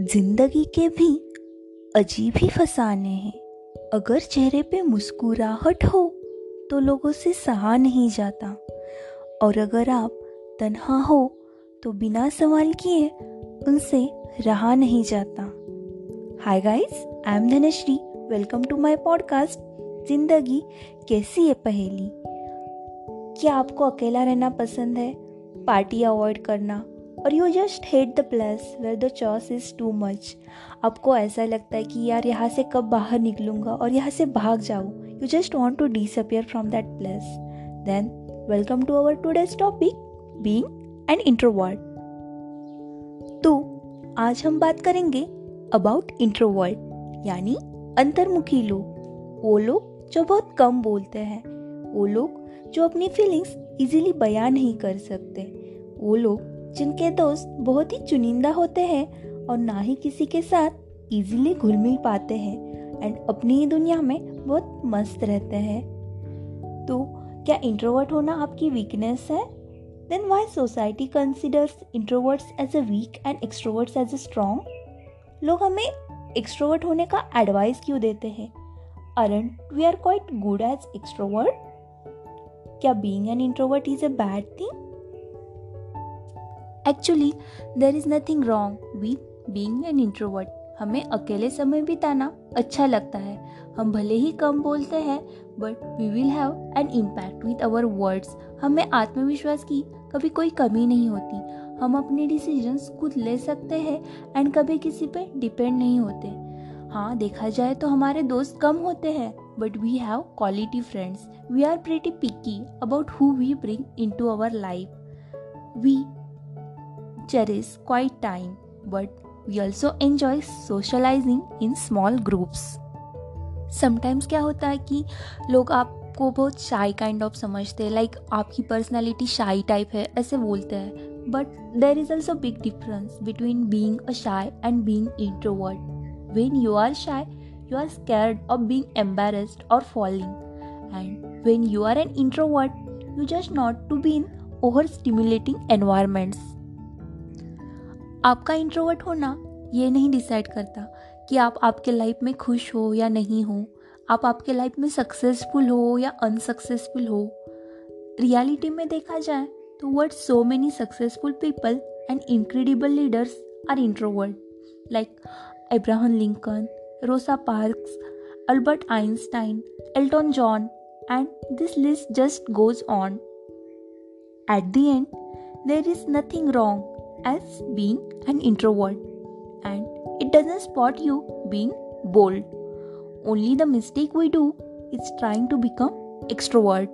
ज़िंदगी के भी अजीब ही फसाने हैं। अगर चेहरे पे मुस्कुराहट हो तो लोगों से सहा नहीं जाता। और अगर आप तन्हा हो तो बिना सवाल किए उनसे रहा नहीं जाता। Hi guys I am Dhanashree. Welcome to my podcast ज़िंदगी कैसी है पहेली? क्या आपको अकेला रहना पसंद है? पार्टी अवॉइड करना और you just hate the place where the chaos is too much आपको ऐसा लगता है कि यार यहाँ से कब बाहर निकलूँगा और यहाँ से भाग जाऊँ। You just want to disappear from that place then welcome to our today's topic being and introvert तो आज हम बात करेंगे अबाउट इंट्रोवर्ड यानी अंतर्मुखी लोग। वो लोग जो बहुत कम बोलते हैं। वो लोग जो अपनी फीलिंग्स इजीली बयान नहीं कर सकते। वो लोग जिनके दोस्त बहुत ही चुनिंदा होते हैं और ना ही किसी के साथ इजीली घुल मिल पाते हैं एंड अपनी ही दुनिया में बहुत मस्त रहते हैं। तो क्या इंट्रोवर्ट होना आपकी वीकनेस है? Then why society considers introverts as a weak and extroverts as a strong लोग हमें एक्सट्रोवर्ट होने का एडवाइस क्यों देते हैं? Aren't we are quite good as extrovert क्या being an introvert is a bad thing actually there is nothing wrong with being an introvert हमें अकेले समय बिताना अच्छा लगता है। हम भले ही कम बोलते हैं but we will have an impact with our words हमें आत्मविश्वास की कभी कोई कमी नहीं होती। हम अपने डिसीजंस खुद ले सकते हैं एंड कभी किसी पे डिपेंड नहीं होते। हाँ देखा जाए तो हमारे दोस्त कम होते हैं but we have quality friends we are pretty picky about who we bring into our life we cherish quiet time, but we also enjoy socializing in small groups. Sometimes क्या होता है कि लोग आपको बहुत शाई काइंड ऑफ़ समझते हैं लाइक आपकी पर्सनैलिटी shy टाइप है ऐसे बोलते हैं। But there is also big difference between being a shy and being introvert when you are shy you are scared of being embarrassed और falling and when you are an introvert you just not to be in over stimulating environments आपका introvert होना ये नहीं decide करता कि आप आपके life में खुश हो या नहीं हो। आप आपके लाइफ में सक्सेसफुल हो या अनसक्सेसफुल हो। रियलिटी में देखा जाए तो what so many successful people and incredible leaders are introvert like Abraham Lincoln Rosa Parks Albert Einstein Elton John and this list just goes on at the end there is nothing wrong as being an introvert and it doesn't spot you being bold. Only the mistake we do is trying to become extrovert.